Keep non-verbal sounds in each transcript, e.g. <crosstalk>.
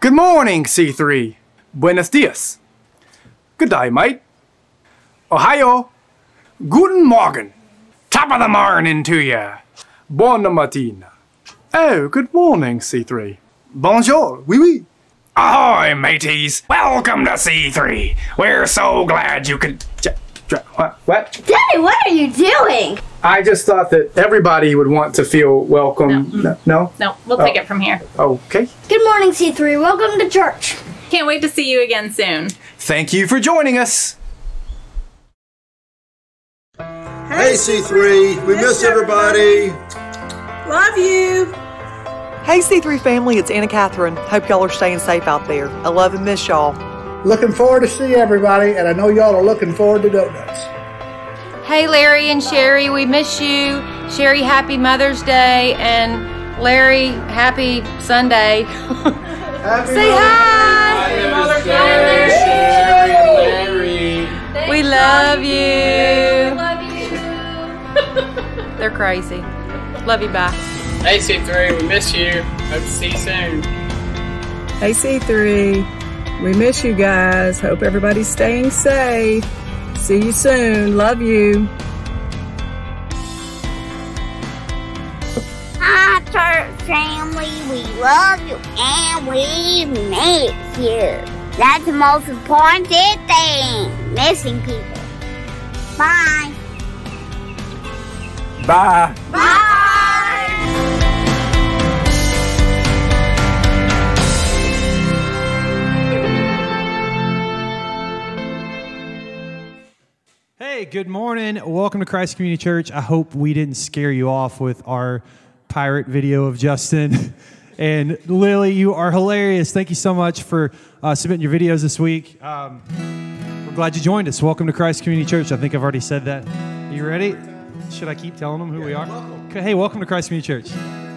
Good morning, C3. Buenos dias. Good day, mate. Ohayo. Guten Morgen. Top of the morning to ya. Buona mattina. Oh, good morning, C3. Bonjour, oui, oui. Ahoy, mateys! Welcome to C3. We're so glad you could. J- j- what? What? Daddy, what are you doing? I just thought that everybody would want to feel welcome. No? no? No, we'll take oh. it from here. Okay. Good morning, C3. Welcome to church. Can't wait to see you again soon. Thank you for joining us. Hey C3, we miss everybody. Love you. Hey C3 family, it's Anna Catherine. Hope y'all are staying safe out there. I love and miss y'all. Looking forward to see everybody, and I know y'all are looking forward to donuts. Hey, Larry and Sherry, we miss you. Sherry, happy Mother's Day, and Larry, happy Sunday. <laughs> Say hi. Happy Mother's Day, Larry. We love you. We love you. <laughs> They're crazy. Love you. Bye. Hey C3, we miss you. Hope to see you soon. Hey C3. We miss you guys. Hope everybody's staying safe. See you soon. Love you. Hi, church family. We love you and we miss you. That's the most important thing. Missing people. Bye. Bye. Bye. Hey, good morning. Welcome to Christ Community Church. I hope we didn't scare you off with our pirate video of Justin. <laughs> and Lily, you are hilarious. Thank you so much for uh, submitting your videos this week. Um, we're glad you joined us. Welcome to Christ Community Church. I think I've already said that. You ready? Should I keep telling them who we are? Okay, hey, welcome to Christ Community Church.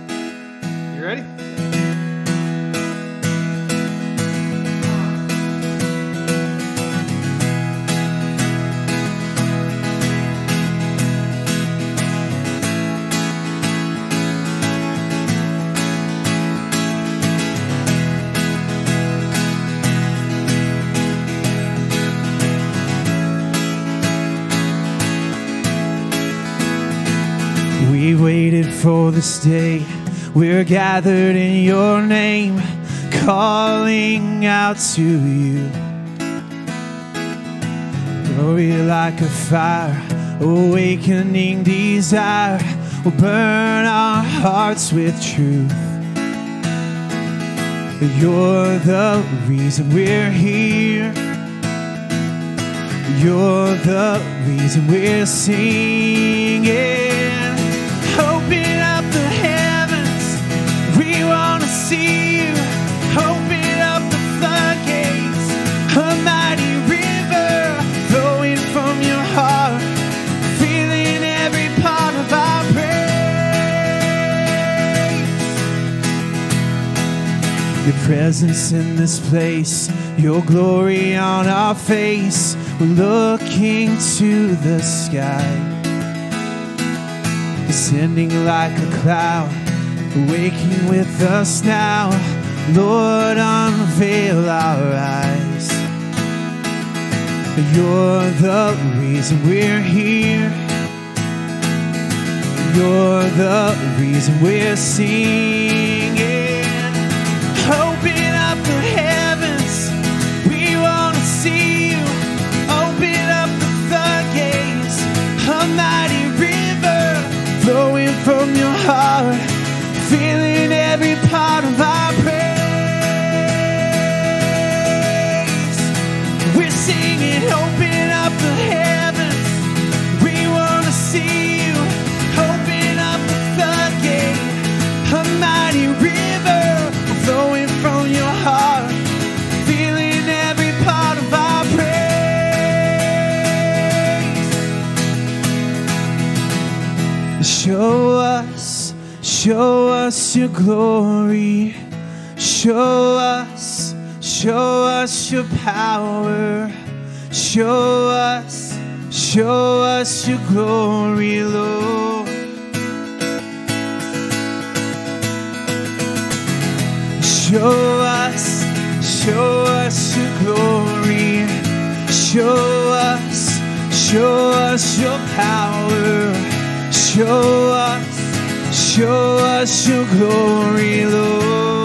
For this day. We're gathered in your name, calling out to you. Glory like a fire, awakening desire will burn our hearts with truth. You're the reason we're here. You're the reason we're singing. See you. Up the floodgates, a mighty river flowing from your heart, filling every part of our praise. Your presence in this place, your glory on our face. We're looking to the sky descending like a cloud, waking with us now. Lord, unveil our eyes. You're the reason we're here. You're the reason we're singing. Open up the heavens, we want to see you. Open up the floodgates, a mighty river flowing from your heart, filling every part of our praise. We're singing, open up the heavens. We want to see you. Open up the floodgate, a mighty river flowing from your heart, filling every part of our praise. Show us, show us your glory. Show us, show us your power. Show us, show us your glory, Lord. Show us, show us your glory. Show us, show us your power. Show us, show us your glory, Lord.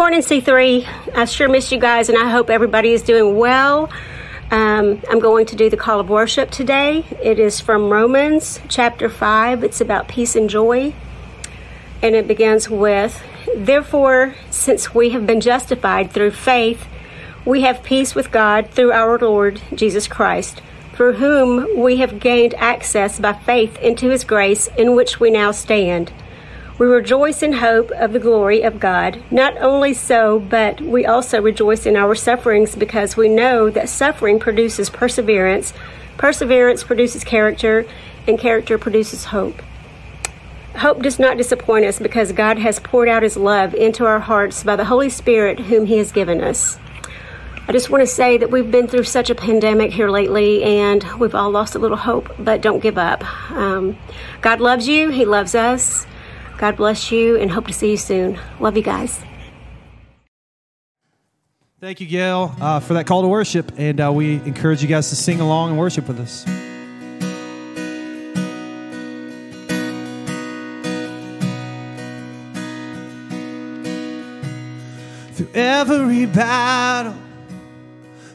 Morning, C3. I sure miss you guys, and I hope everybody is doing well. Um, I'm going to do the call of worship today. It is from Romans chapter 5. It's about peace and joy. And it begins with Therefore, since we have been justified through faith, we have peace with God through our Lord Jesus Christ, through whom we have gained access by faith into his grace in which we now stand. We rejoice in hope of the glory of God. Not only so, but we also rejoice in our sufferings because we know that suffering produces perseverance, perseverance produces character, and character produces hope. Hope does not disappoint us because God has poured out his love into our hearts by the Holy Spirit whom he has given us. I just want to say that we've been through such a pandemic here lately and we've all lost a little hope, but don't give up. Um, God loves you, he loves us. God bless you and hope to see you soon. Love you guys. Thank you, Gail, uh, for that call to worship. And uh, we encourage you guys to sing along and worship with us. through every battle,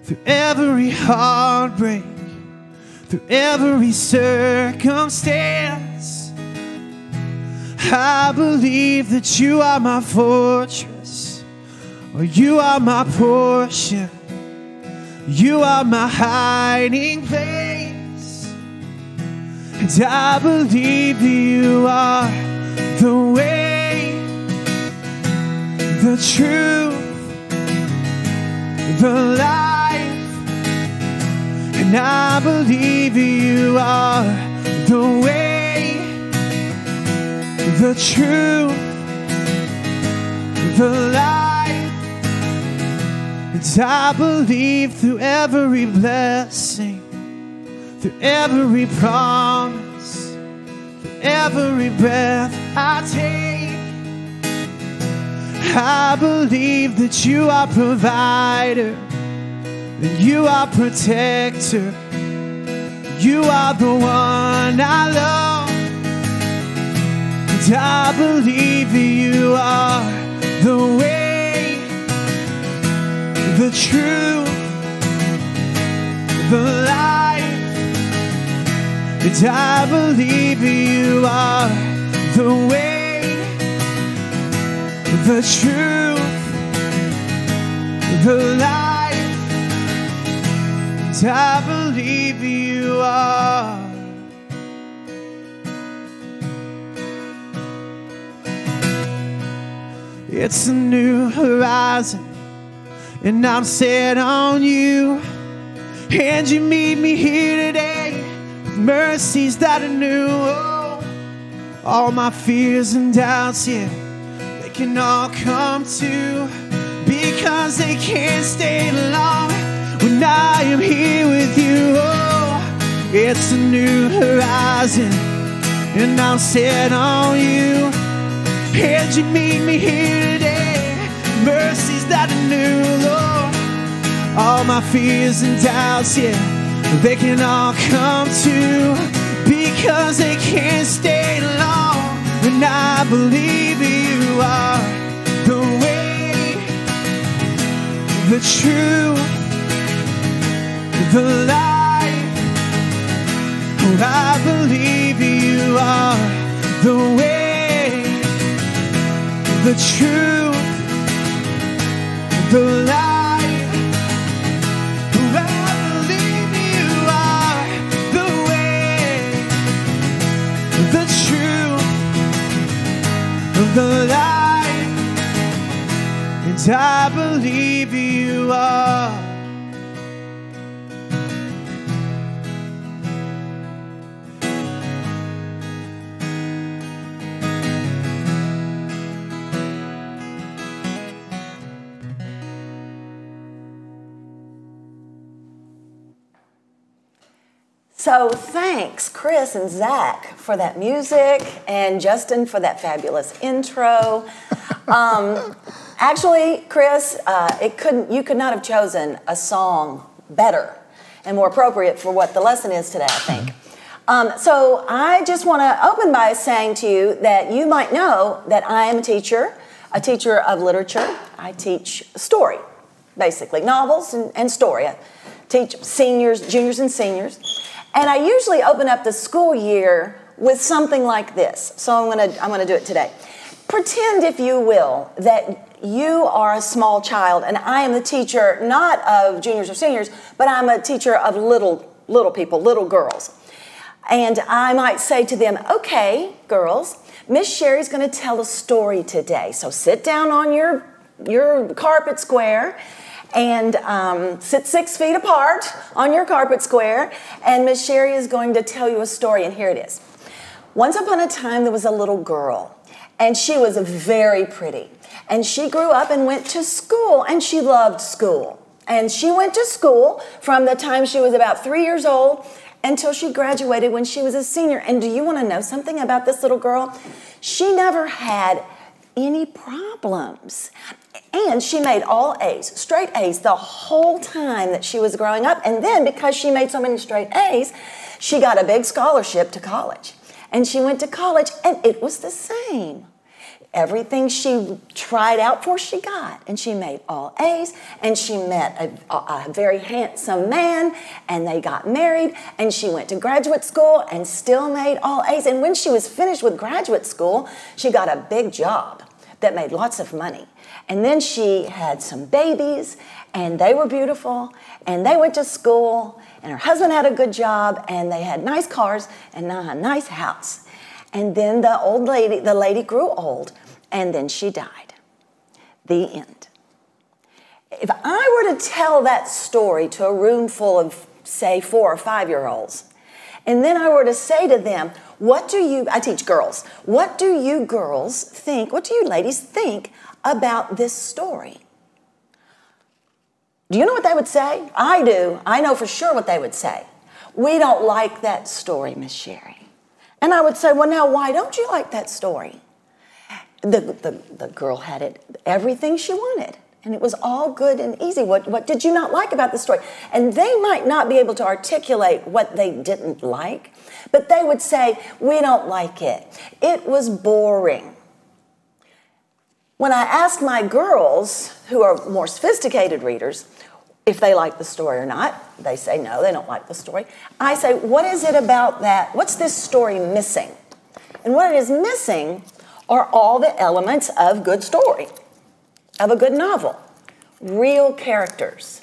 through every heartbreak, through every circumstance. I believe that you are my fortress, or you are my portion, you are my hiding place. And I believe that you are the way the truth, the life, and I believe you are the way, the truth, the light. and I believe through every blessing, through every promise, through every breath I take. I believe that you are provider, that you are protector, you are the one I love. I believe that you are the way, the truth, the life. And I believe that you are the way the truth, the life, and I believe you are. It's a new horizon, and I'm set on you. And you meet me here today with mercies that are new. Oh, all my fears and doubts, yeah they can all come to because they can't stay long when I am here with you. Oh, it's a new horizon, and I'm set on you. And you meet me here today, mercies that are new, Lord. All my fears and doubts, yeah, they can all come to because they can't stay long And I believe you are the way, the truth, the life. I believe you are the way, the truth, the light. I believe you are the way, the truth, the light, and I believe you are. So thanks, Chris and Zach, for that music, and Justin for that fabulous intro. Um, actually, Chris, uh, it couldn't. You could not have chosen a song better and more appropriate for what the lesson is today. I think. Um, so I just want to open by saying to you that you might know that I am a teacher, a teacher of literature. I teach story, basically novels and, and story. I teach seniors, juniors, and seniors. And I usually open up the school year with something like this. So I'm going to I'm going to do it today. Pretend if you will that you are a small child and I am the teacher not of juniors or seniors, but I'm a teacher of little little people, little girls. And I might say to them, "Okay, girls, Miss Sherry's going to tell a story today. So sit down on your your carpet square and um, sit six feet apart on your carpet square, and Miss Sherry is going to tell you a story, and here it is. Once upon a time, there was a little girl, and she was very pretty. And she grew up and went to school, and she loved school. And she went to school from the time she was about three years old until she graduated when she was a senior. And do you want to know something about this little girl? She never had any problems. And she made all A's, straight A's, the whole time that she was growing up. And then because she made so many straight A's, she got a big scholarship to college. And she went to college, and it was the same. Everything she tried out for, she got. And she made all A's, and she met a, a, very handsome man, and they got married, and she went to graduate school and still made all A's. And when she was finished with graduate school, she got a big job that made lots of money. And then she had some babies, and they were beautiful, and they went to school, and her husband had a good job, and they had nice cars and a nice house. And then the old lady, the lady grew old, and then she died. The end. If I were to tell that story to a room full of, say, four or five year olds, and then I were to say to them, What do you, I teach girls, what do you girls think, what do you ladies think about this story? Do you know what they would say? I do. I know for sure what they would say. We don't like that story, Miss Sherry. And I would say, Well, now, why don't you like that story? The, the, the girl had it, everything she wanted. And it was all good and easy. What, what did you not like about the story? And they might not be able to articulate what they didn't like, but they would say, We don't like it. It was boring. When I ask my girls, who are more sophisticated readers, if they like the story or not, they say no, they don't like the story. I say, What is it about that? What's this story missing? And what it is missing are all the elements of good story of a good novel. Real characters,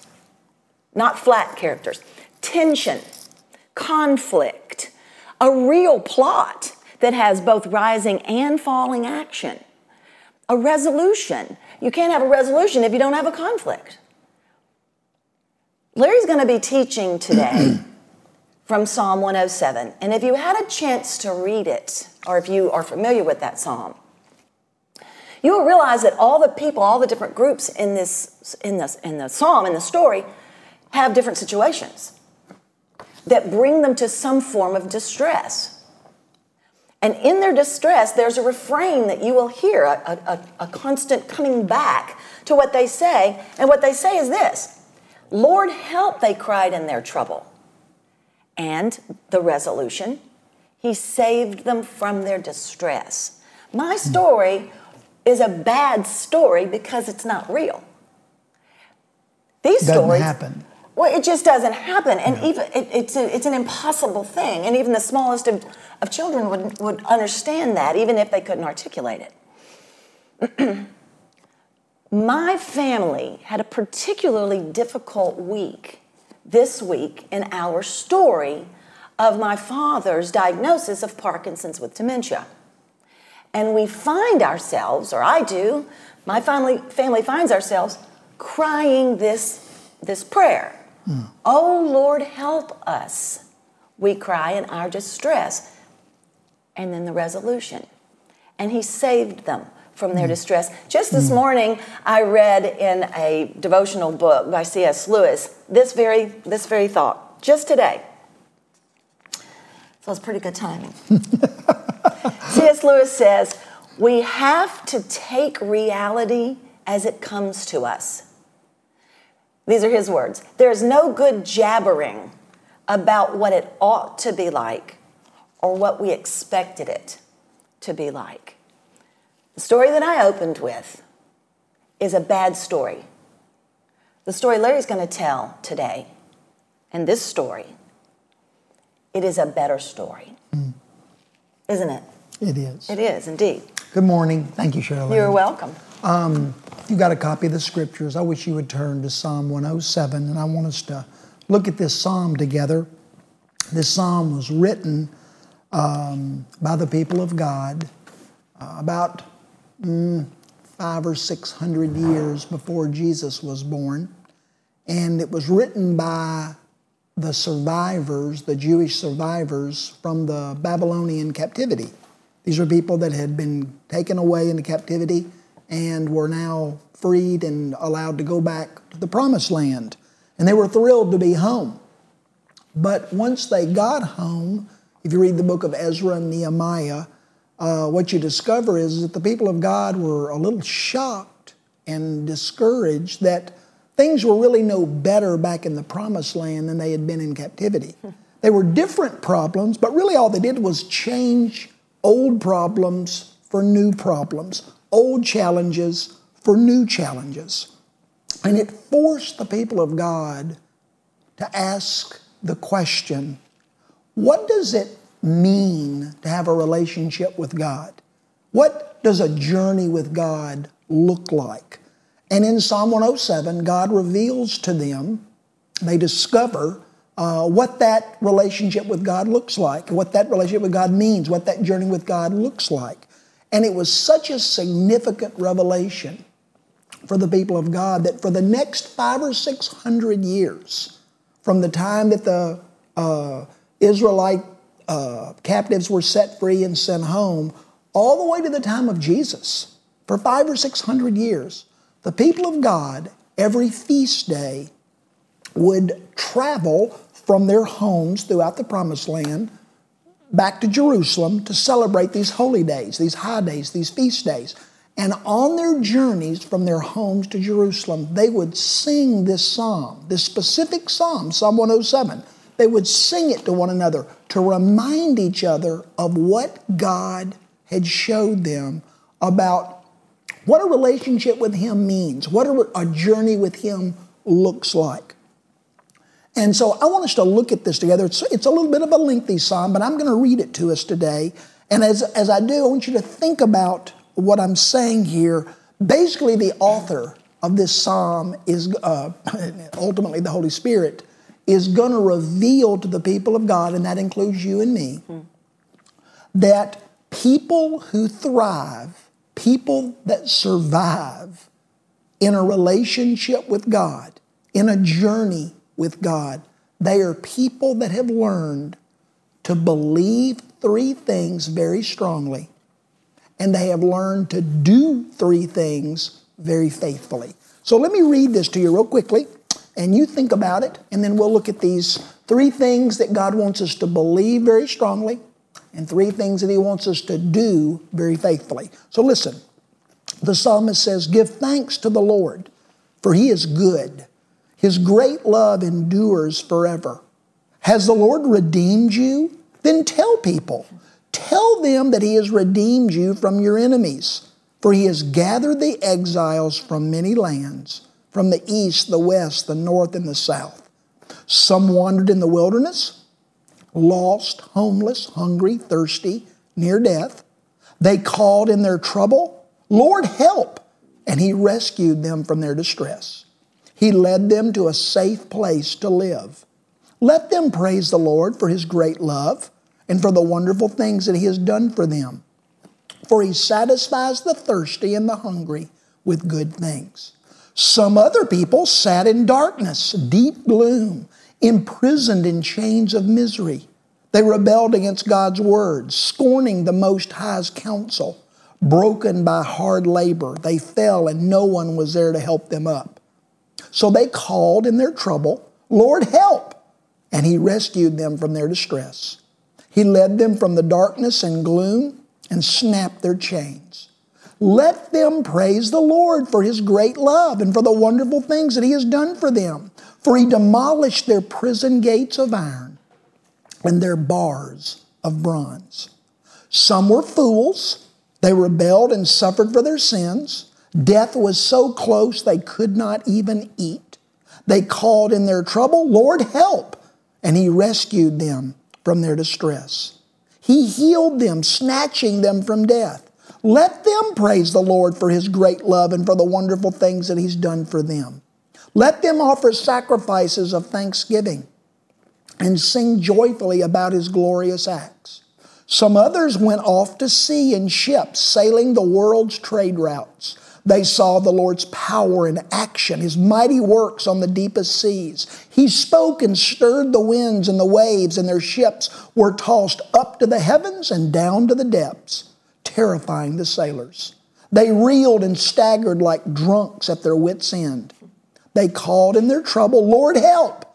not flat characters. Tension, conflict, a real plot that has both rising and falling action. A resolution. You can't have a resolution if you don't have a conflict. Larry's going to be teaching today <clears throat> from Psalm 107. And if you had a chance to read it, or if you are familiar with that psalm, you will realize that all the people, all the different groups in this, in this, in the psalm, in the story, have different situations that bring them to some form of distress. And in their distress, there's a refrain that you will hear, a, a, a constant coming back to what they say. And what they say is this Lord, help, they cried in their trouble. And the resolution, He saved them from their distress. My story is a bad story because it's not real. These Doesn't stories happen. Well, it just doesn't happen, and even it, it's a, it's an impossible thing, and even the smallest of, of children would would understand that, even if they couldn't articulate it. <clears throat> My family had a particularly difficult week this week in our story of my father's diagnosis of Parkinson's with dementia. And we find ourselves, or I do, my family, family finds ourselves crying this, this prayer. Oh Lord, help us. We cry in our distress. And then the resolution. And He saved them from their mm. distress. Just this mm. morning, I read in a devotional book by C.S. Lewis this very, this very thought, just today. So it's pretty good timing. <laughs> C.S. Lewis says, We have to take reality as it comes to us. These are his words. There's no good jabbering about what it ought to be like or what we expected it to be like. The story that I opened with is a bad story. The story Larry's going to tell today, and this story, it is a better story. Mm. Isn't it? It is. It is indeed. Good morning. Thank you, Shirley. You're welcome. Um, you got a copy of the scriptures. I wish you would turn to Psalm 107, and I want us to look at this psalm together. This psalm was written um, by the people of God uh, about mm, five or six hundred years before Jesus was born. And it was written by the survivors, the Jewish survivors from the Babylonian captivity. These are people that had been taken away into captivity and were now freed and allowed to go back to the promised land. And they were thrilled to be home. But once they got home, if you read the book of Ezra and Nehemiah, uh, what you discover is that the people of God were a little shocked and discouraged that things were really no better back in the promised land than they had been in captivity. They were different problems, but really all they did was change old problems for new problems, old challenges for new challenges. And it forced the people of God to ask the question what does it mean to have a relationship with God? What does a journey with God look like? And in Psalm 107, God reveals to them, they discover uh, what that relationship with God looks like, what that relationship with God means, what that journey with God looks like. And it was such a significant revelation for the people of God that for the next five or six hundred years, from the time that the uh, Israelite uh, captives were set free and sent home, all the way to the time of Jesus, for five or six hundred years, the people of God, every feast day, would travel from their homes throughout the promised land back to Jerusalem to celebrate these holy days, these high days, these feast days. And on their journeys from their homes to Jerusalem, they would sing this psalm, this specific psalm, Psalm 107. They would sing it to one another to remind each other of what God had showed them about what a relationship with Him means, what a, a journey with Him looks like. And so I want us to look at this together. It's, it's a little bit of a lengthy psalm, but I'm going to read it to us today. And as, as I do, I want you to think about what I'm saying here. Basically, the author of this psalm is uh, <laughs> ultimately the Holy Spirit is going to reveal to the people of God, and that includes you and me, that people who thrive, people that survive in a relationship with God, in a journey with God, they are people that have learned to believe three things very strongly, and they have learned to do three things very faithfully. So let me read this to you real quickly, and you think about it, and then we'll look at these three things that God wants us to believe very strongly, and three things that He wants us to do very faithfully. So listen, the psalmist says, Give thanks to the Lord, for He is good. His great love endures forever. Has the Lord redeemed you? Then tell people. Tell them that He has redeemed you from your enemies. For He has gathered the exiles from many lands, from the east, the west, the north, and the south. Some wandered in the wilderness, lost, homeless, hungry, thirsty, near death. They called in their trouble, Lord, help! And he rescued them from their distress. He led them to a safe place to live. Let them praise the Lord for his great love and for the wonderful things that he has done for them. For he satisfies the thirsty and the hungry with good things. Some other people sat in darkness, deep gloom, imprisoned in chains of misery. They rebelled against God's word, scorning the Most High's counsel. Broken by hard labor, they fell and no one was there to help them up. So they called in their trouble, Lord, help! And He rescued them from their distress. He led them from the darkness and gloom and snapped their chains. Let them praise the Lord for His great love and for the wonderful things that He has done for them. For He demolished their prison gates of iron and their bars of bronze. Some were fools. They rebelled and suffered for their sins. Death was so close they could not even eat. They called in their trouble, Lord, help! And He rescued them from their distress. He healed them, snatching them from death. Let them praise the Lord for His great love and for the wonderful things that He's done for them. Let them offer sacrifices of thanksgiving and sing joyfully about His glorious acts. Some others went off to sea in ships, sailing the world's trade routes. They saw the Lord's power in action, His mighty works on the deepest seas. He spoke and stirred the winds and the waves, and their ships were tossed up to the heavens and down to the depths, terrifying the sailors. They reeled and staggered like drunks at their wits' end. They called in their trouble, Lord, help!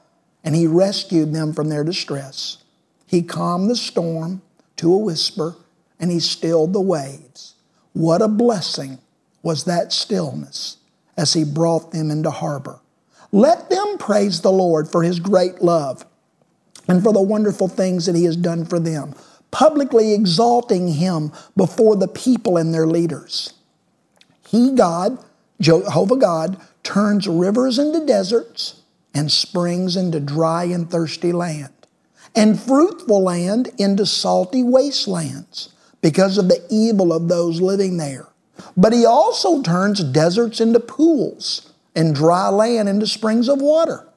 And He rescued them from their distress. He calmed the storm to a whisper, and He stilled the waves. What a blessing! Was that stillness as he brought them into harbor. Let them praise the Lord for his great love and for the wonderful things that he has done for them, publicly exalting him before the people and their leaders. He, God, Jehovah God, turns rivers into deserts and springs into dry and thirsty land, and fruitful land into salty wastelands because of the evil of those living there. But he also turns deserts into pools and dry land into springs of water.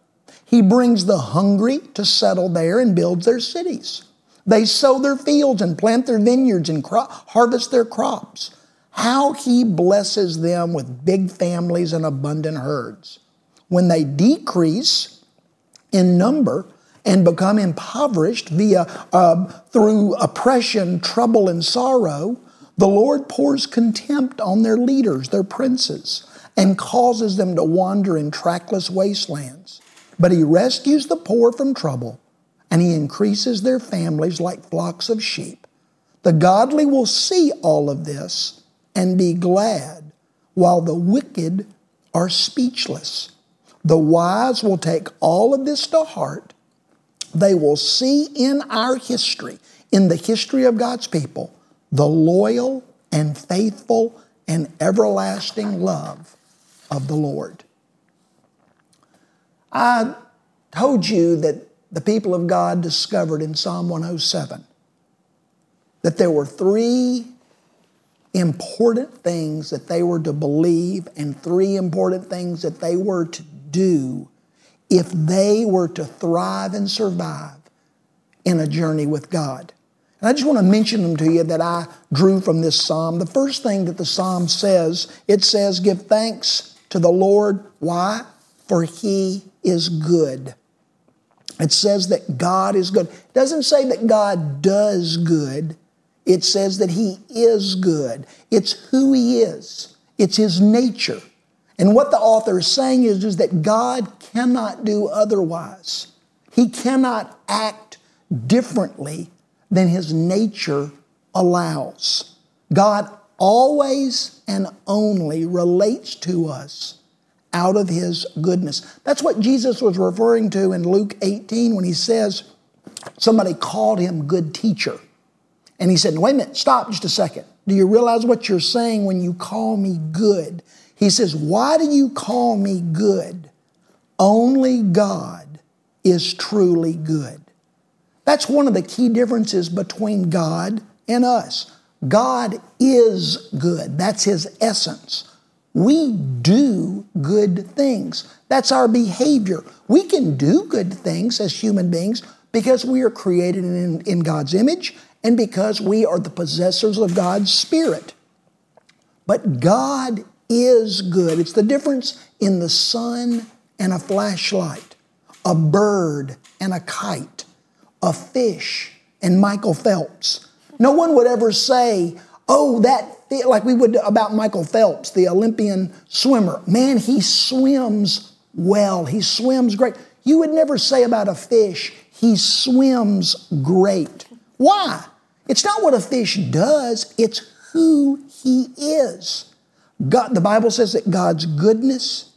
He brings the hungry to settle there and builds their cities. They sow their fields and plant their vineyards and cro- harvest their crops. How he blesses them with big families and abundant herds. When they decrease in number and become impoverished via uh, through oppression, trouble, and sorrow, the Lord pours contempt on their leaders, their princes, and causes them to wander in trackless wastelands. But He rescues the poor from trouble, and He increases their families like flocks of sheep. The godly will see all of this and be glad, while the wicked are speechless. The wise will take all of this to heart. They will see in our history, in the history of God's people, the loyal and faithful and everlasting love of the Lord. I told you that the people of God discovered in Psalm 107 that there were three important things that they were to believe and three important things that they were to do if they were to thrive and survive in a journey with God. And I just want to mention them to you that I drew from this psalm. The first thing that the psalm says, it says, Give thanks to the Lord. Why? For he is good. It says that God is good. It doesn't say that God does good, it says that he is good. It's who he is, it's his nature. And what the author is saying is, is that God cannot do otherwise. He cannot act differently than his nature allows. God always and only relates to us out of his goodness. That's what Jesus was referring to in Luke 18 when he says, somebody called him good teacher. And he said, wait a minute, stop just a second. Do you realize what you're saying when you call me good? He says, why do you call me good? Only God is truly good. That's one of the key differences between God and us. God is good. That's His essence. We do good things. That's our behavior. We can do good things as human beings because we are created in, in God's image and because we are the possessors of God's Spirit. But God is good. It's the difference in the sun and a flashlight, a bird and a kite, a fish and Michael Phelps. No one would ever say, oh, that, like we would about Michael Phelps, the Olympian swimmer. Man, he swims well, he swims great. You would never say about a fish, he swims great. Why? It's not what a fish does, it's who he is. God, the Bible says that God's goodness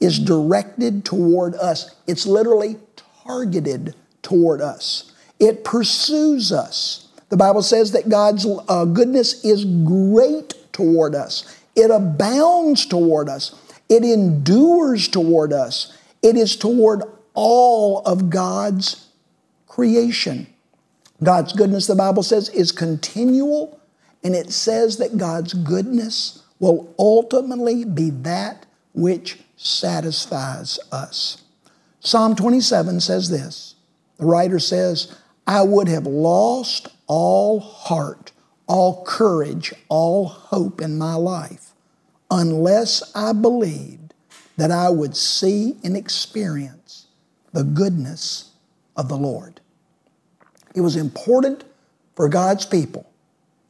is directed toward us. It's literally targeted toward us. It pursues us. The Bible says that God's uh, goodness is great toward us. It abounds toward us. It endures toward us. It is toward all of God's creation. God's goodness, the Bible says, is continual, and it says that God's goodness will ultimately be that which satisfies us. Psalm 27 says this the writer says, I would have lost all heart, all courage, all hope in my life unless I believed that I would see and experience the goodness of the Lord. It was important for God's people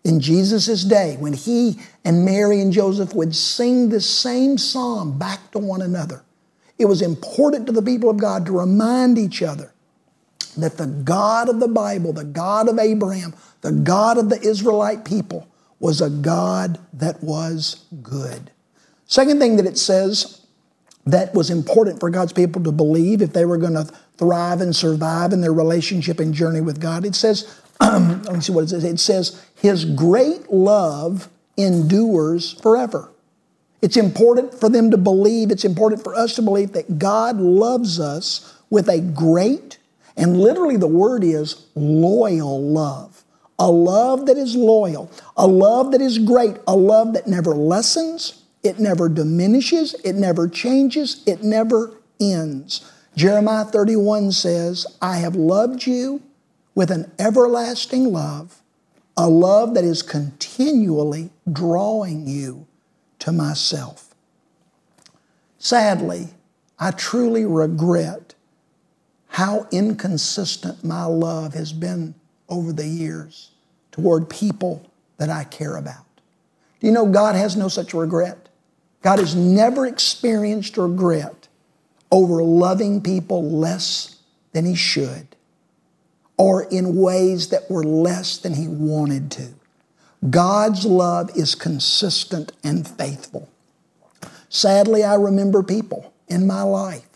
in Jesus' day when he and Mary and Joseph would sing the same psalm back to one another. It was important to the people of God to remind each other that the God of the Bible, the God of Abraham, the God of the Israelite people, was a God that was good. Second thing that it says that was important for God's people to believe if they were going to thrive and survive in their relationship and journey with God, it says, <clears throat> let me see what it says. It says, His great love endures forever. It's important for them to believe, it's important for us to believe that God loves us with a great and literally, the word is loyal love. A love that is loyal, a love that is great, a love that never lessens, it never diminishes, it never changes, it never ends. Jeremiah 31 says, I have loved you with an everlasting love, a love that is continually drawing you to myself. Sadly, I truly regret how inconsistent my love has been over the years toward people that I care about. Do you know God has no such regret? God has never experienced regret over loving people less than He should or in ways that were less than He wanted to. God's love is consistent and faithful. Sadly, I remember people in my life,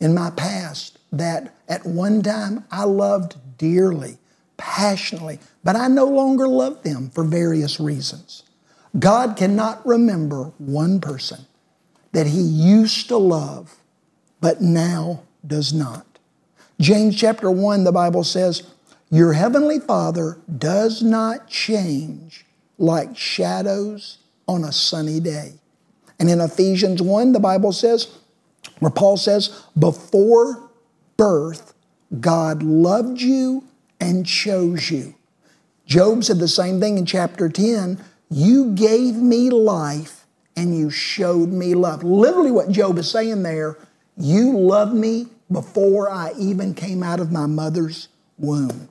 in my past, that at one time I loved dearly, passionately, but I no longer love them for various reasons. God cannot remember one person that He used to love, but now does not. James chapter 1, the Bible says, Your heavenly Father does not change like shadows on a sunny day. And in Ephesians 1, the Bible says, where Paul says, Before birth, God loved you and chose you. Job said the same thing in chapter 10 You gave me life and you showed me love. Literally, what Job is saying there, you loved me before I even came out of my mother's womb.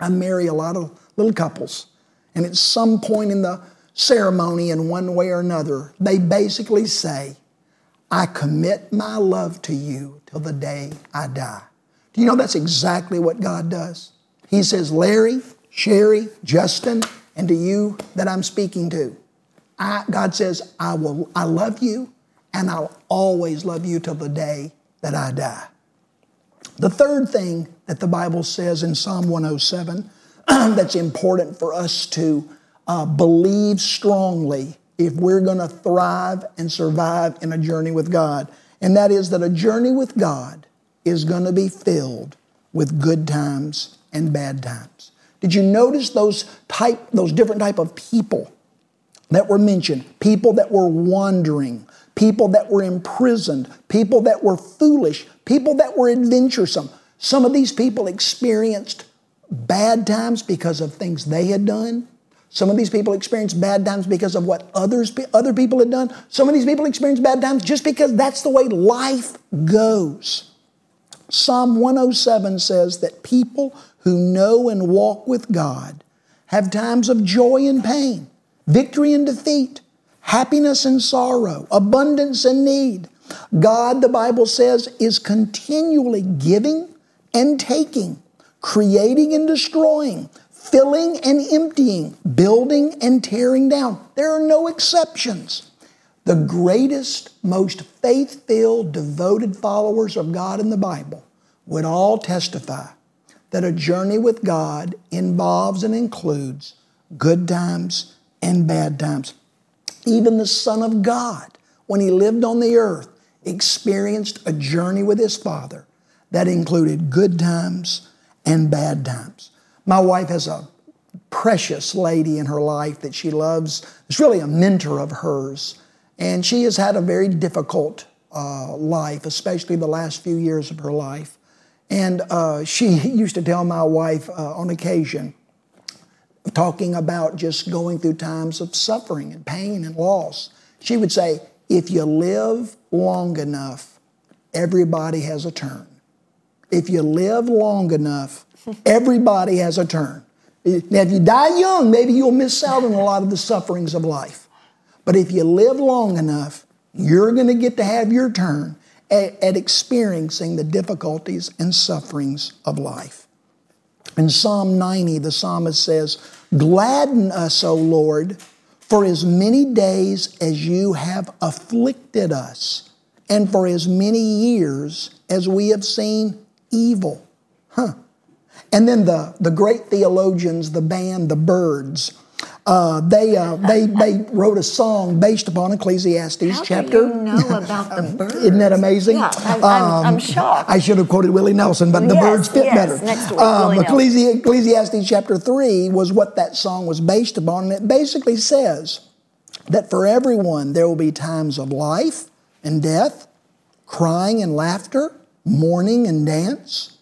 I marry a lot of little couples, and at some point in the ceremony, in one way or another, they basically say, I commit my love to you till the day I die. Do you know that's exactly what God does? He says, Larry, Sherry, Justin, and to you that I'm speaking to, I, God says, I will, I love you, and I'll always love you till the day that I die. The third thing that the Bible says in Psalm 107 <clears throat> that's important for us to uh, believe strongly if we're going to thrive and survive in a journey with God. And that is that a journey with God is going to be filled with good times and bad times. Did you notice those type, those different type of people that were mentioned? People that were wandering, people that were imprisoned, people that were foolish, people that were adventuresome. Some of these people experienced bad times because of things they had done. Some of these people experienced bad times because of what others, other people had done. Some of these people experienced bad times just because that's the way life goes. Psalm 107 says that people who know and walk with God have times of joy and pain, victory and defeat, happiness and sorrow, abundance and need. God, the Bible says, is continually giving and taking, creating and destroying, filling and emptying, building and tearing down. There are no exceptions. The greatest, most faith filled, devoted followers of God in the Bible would all testify that a journey with God involves and includes good times and bad times. Even the Son of God, when he lived on the earth, experienced a journey with his Father that included good times and bad times. My wife has a precious lady in her life that she loves. It's really a mentor of hers. And she has had a very difficult uh, life, especially the last few years of her life. And uh, she <laughs> used to tell my wife uh, on occasion, talking about just going through times of suffering and pain and loss, she would say, If you live long enough, everybody has a turn. If you live long enough, everybody has a turn. Now, if you die young, maybe you'll miss out on a lot of the sufferings of life. But if you live long enough, you're going to get to have your turn at, at experiencing the difficulties and sufferings of life. In Psalm 90, the psalmist says, Gladden us, O Lord, for as many days as you have afflicted us, and for as many years as we have seen evil. Huh. And then the, the great theologians, the band, the Byrds, uh, they, uh, they, they wrote a song based upon Ecclesiastes How chapter. Do you know <laughs> about the Byrds? <laughs> Isn't that amazing? Yeah, I'm, I'm, I'm shocked. I should have quoted Willie Nelson, but the Yes, Byrds fit yes, better. next week, um, Ecclesi- Ecclesiastes chapter 3 was what that song was based upon, and it basically says that for everyone there will be times of life and death, crying and laughter, mourning and dance,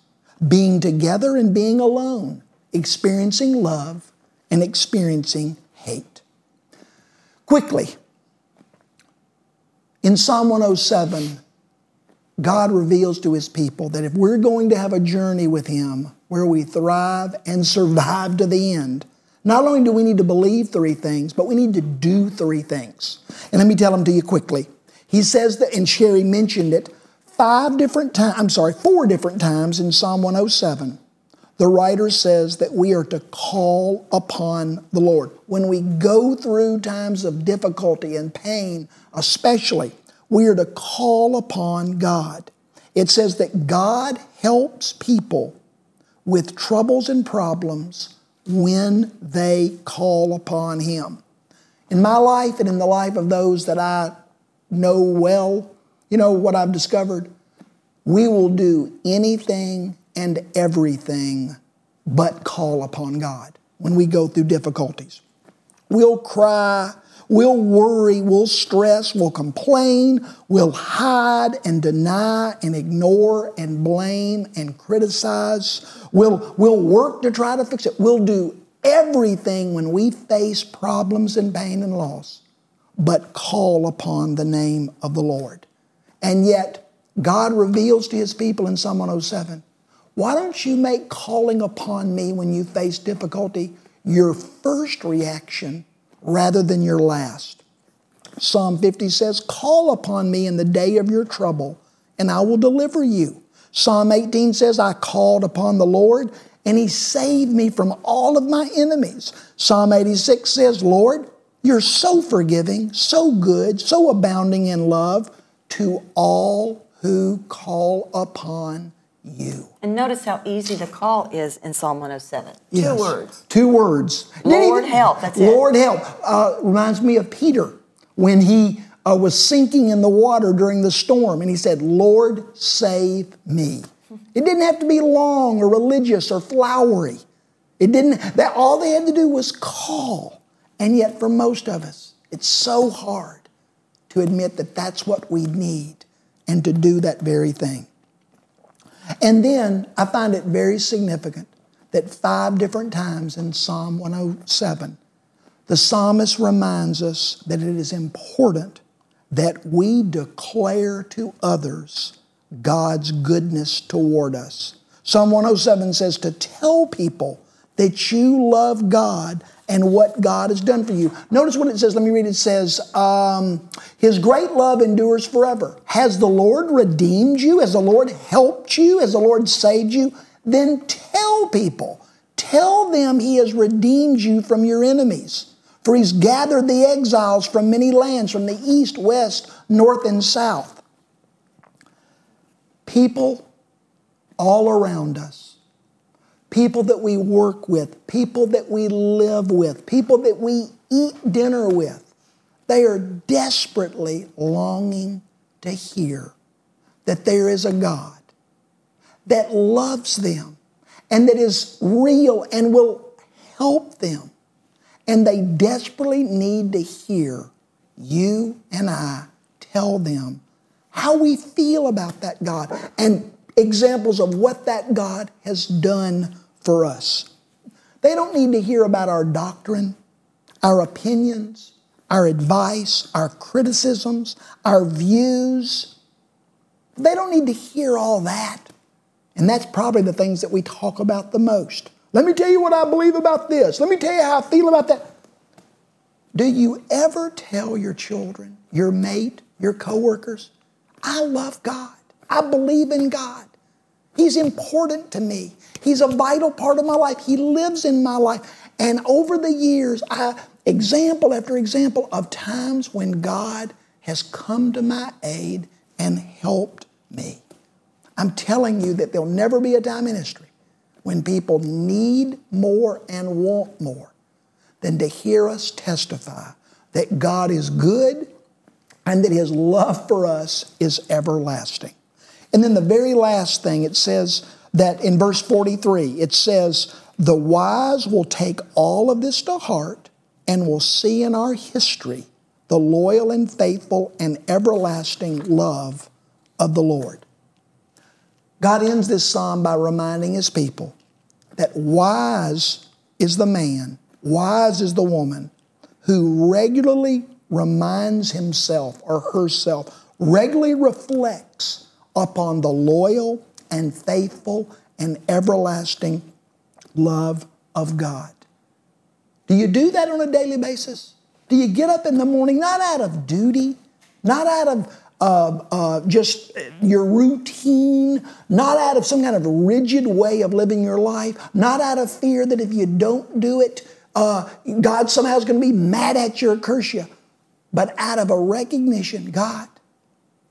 being together and being alone, experiencing love and experiencing hate. Quickly, in Psalm 107, God reveals to his people that if we're going to have a journey with him where we thrive and survive to the end, not only do we need to believe three things, but we need to do three things. And let me tell them to you quickly. He says that, and Sherry mentioned it, five different times, I'm sorry, four different times in Psalm 107. The writer says that we are to call upon the Lord. When we go through times of difficulty and pain, especially, we are to call upon God. It says that God helps people with troubles and problems when they call upon Him. In my life and in the life of those that I know well, you know what I've discovered? We will do anything and everything but call upon God when we go through difficulties. We'll cry, we'll worry, we'll stress, we'll complain, we'll hide and deny and ignore and blame and criticize. We'll, we'll work to try to fix it. We'll do everything when we face problems and pain and loss, but call upon the name of the Lord. And yet, God reveals to his people in Psalm 107 why don't you make calling upon me when you face difficulty your first reaction rather than your last? Psalm 50 says, Call upon me in the day of your trouble, and I will deliver you. Psalm 18 says, I called upon the Lord, and he saved me from all of my enemies. Psalm 86 says, Lord, you're so forgiving, so good, so abounding in love to all who call upon you. And notice how easy the call is in Psalm 107. Yes. Two words. Two words. Lord help. That's it. Lord help. Uh, reminds me of Peter when he uh, was sinking in the water during the storm and he said, Lord, save me. It didn't have to be long or religious or flowery. It didn't, that all they had to do was call. And yet, for most of us, it's so hard to admit that that's what we need and to do that very thing. And then I find it very significant that five different times in Psalm 107, the psalmist reminds us that it is important that we declare to others God's goodness toward us. Psalm 107 says to tell people that you love God and what God has done for you. Notice what it says. Let me read. It says, um, His great love endures forever. Has the Lord redeemed you? Has the Lord helped you? Has the Lord saved you? Then tell people. Tell them He has redeemed you from your enemies. For He's gathered the exiles from many lands, from the east, west, north, and south. People all around us people that we work with, people that we live with, people that we eat dinner with, they are desperately longing to hear that there is a God that loves them and that is real and will help them. And they desperately need to hear you and I tell them how we feel about that God and examples of what that God has done for us. They don't need to hear about our doctrine, our opinions, our advice, our criticisms, our views. They don't need to hear all that. And that's probably the things that we talk about the most. Let me tell you what I believe about this. Let me tell you how I feel about that. Do you ever tell your children, your mate, your coworkers, I love God. I believe in God. He's important to me. He's a vital part of my life. He lives in my life. And over the years, I example after example of times when God has come to my aid and helped me. I'm telling you that there'll never be a time in history when people need more and want more than to hear us testify that God is good and that His love for us is everlasting. And then the very last thing, it says that in verse 43, it says, The wise will take all of this to heart and will see in our history the loyal and faithful and everlasting love of the Lord. God ends this psalm by reminding his people that wise is the man, wise is the woman who regularly reminds himself or herself, regularly reflects upon the loyal and faithful and everlasting love of God. Do you do that on a daily basis? Do you get up in the morning not out of duty, not out of uh, uh, just your routine, not out of some kind of rigid way of living your life, not out of fear that if you don't do it, uh, God somehow is going to be mad at you or curse you, but out of a recognition, God,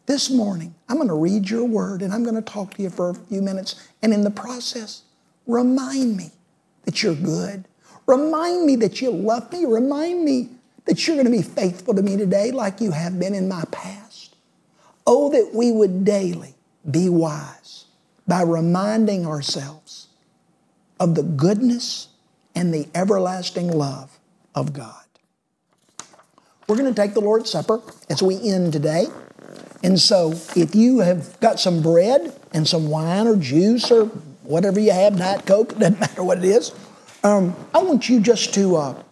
this morning, I'm going to read your word and I'm going to talk to you for a few minutes. And in the process, remind me that you're good. Remind me that you love me. Remind me that you're going to be faithful to me today like you have been in my past. Oh, that we would daily be wise by reminding ourselves of the goodness and the everlasting love of God. We're going to take the Lord's Supper as we end today. And so, if you have got some bread and some wine or juice or whatever you have, Diet Coke, <laughs> doesn't matter what it is, um, I want you just to uh,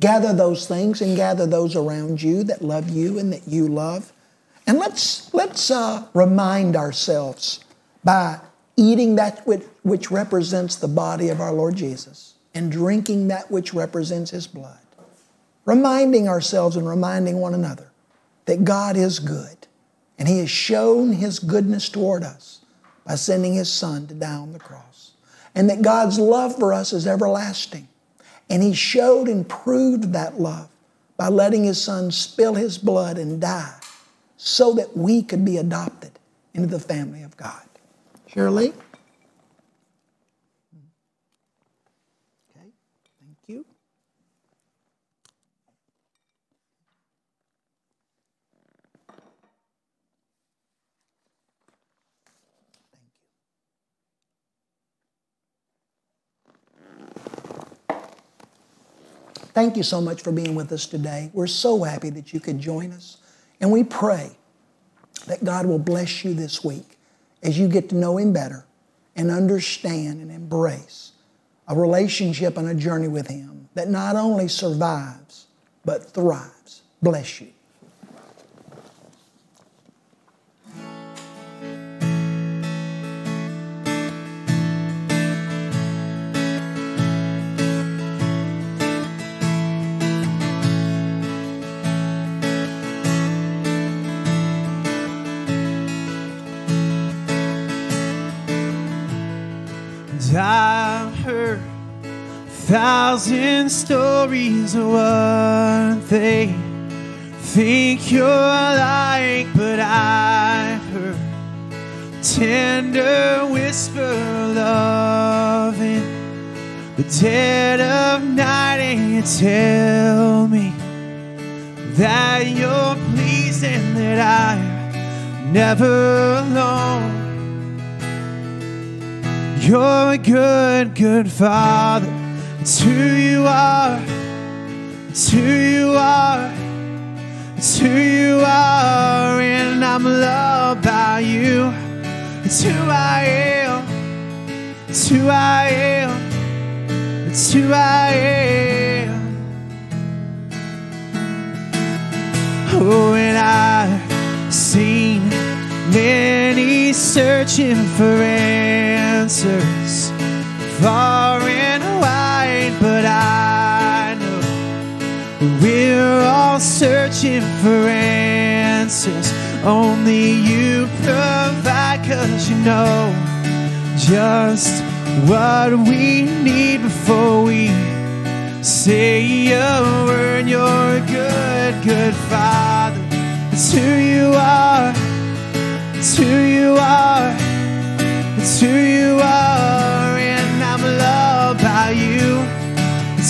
gather those things and gather those around you that love you and that you love. And let's, let's uh, remind ourselves by eating that which, which represents the body of our Lord Jesus and drinking that which represents His blood. Reminding ourselves and reminding one another that God is good. And He has shown His goodness toward us by sending His Son to die on the cross. And that God's love for us is everlasting. And He showed and proved that love by letting His Son spill His blood and die so that we could be adopted into the family of God. Shirley? Thank you so much for being with us today. We're so happy that you could join us. And we pray that God will bless you this week as you get to know Him better and understand and embrace a relationship and a journey with Him that not only survives, but thrives. Bless you. Thousand stories of what they think you're like, but I've heard tender whisper love the dead of night, and you tell me that you're pleased and that I'm never alone. You're a good, good father. It's who you are. It's who you are. It's who you are. And I'm loved by you. It's who I am. It's who I am. It's who I am. Oh, and I've seen many searching for answers far and wide, but I know we're all searching for answers. Only you provide, cause you know just what we need before we say a word. You're a good, good father. It's who you are. It's who you are. It's who you are.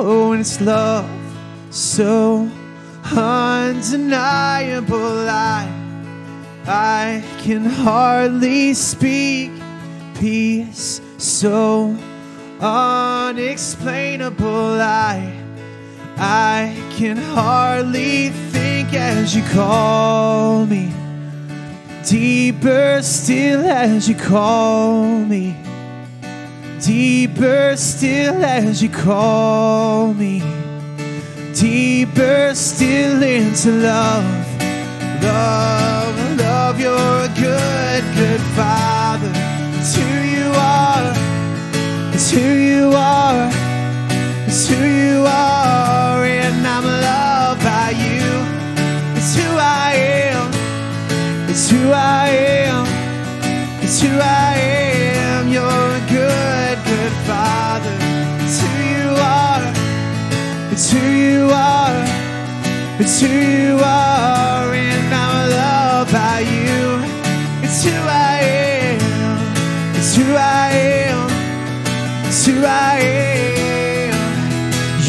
Oh, and it's love so undeniable. I, I can hardly speak. Peace so unexplainable. I, I can hardly think as you call me. Deeper still as you call me. Deeper still as you call me. Deeper still into love. Love, love, you're a good, good father. It's who you are. It's who you are. It's who you are. And I'm loved by you. It's who I am. It's who I am. It's who I am. Father. It's who you are. It's who you are. It's who you are. And I'm loved by you. It's who I am. It's who I am. It's who I am.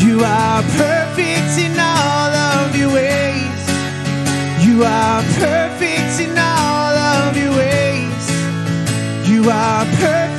You are perfect in all of your ways. You are perfect in all of your ways. You are perfect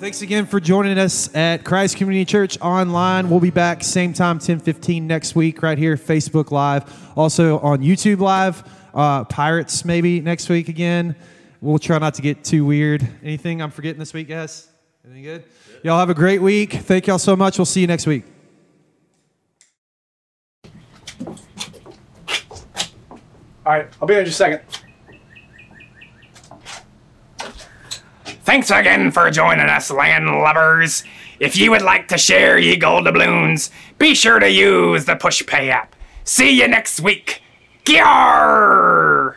thanks again for joining us at Christ Community Church online. We'll be back same time, 10:15 next week, right here, Facebook Live. Also on YouTube Live. Uh, Pirates maybe next week again. We'll try not to get too weird. Anything I'm forgetting this week, guys? Anything good? Y'all have a great week. Thank y'all so much. We'll see you next week. All right, I'll be there in just a second. Thanks again for joining us, land lubbers. If you would like to share ye gold doubloons, be sure to use the PushPay app. See you next week. Gyar!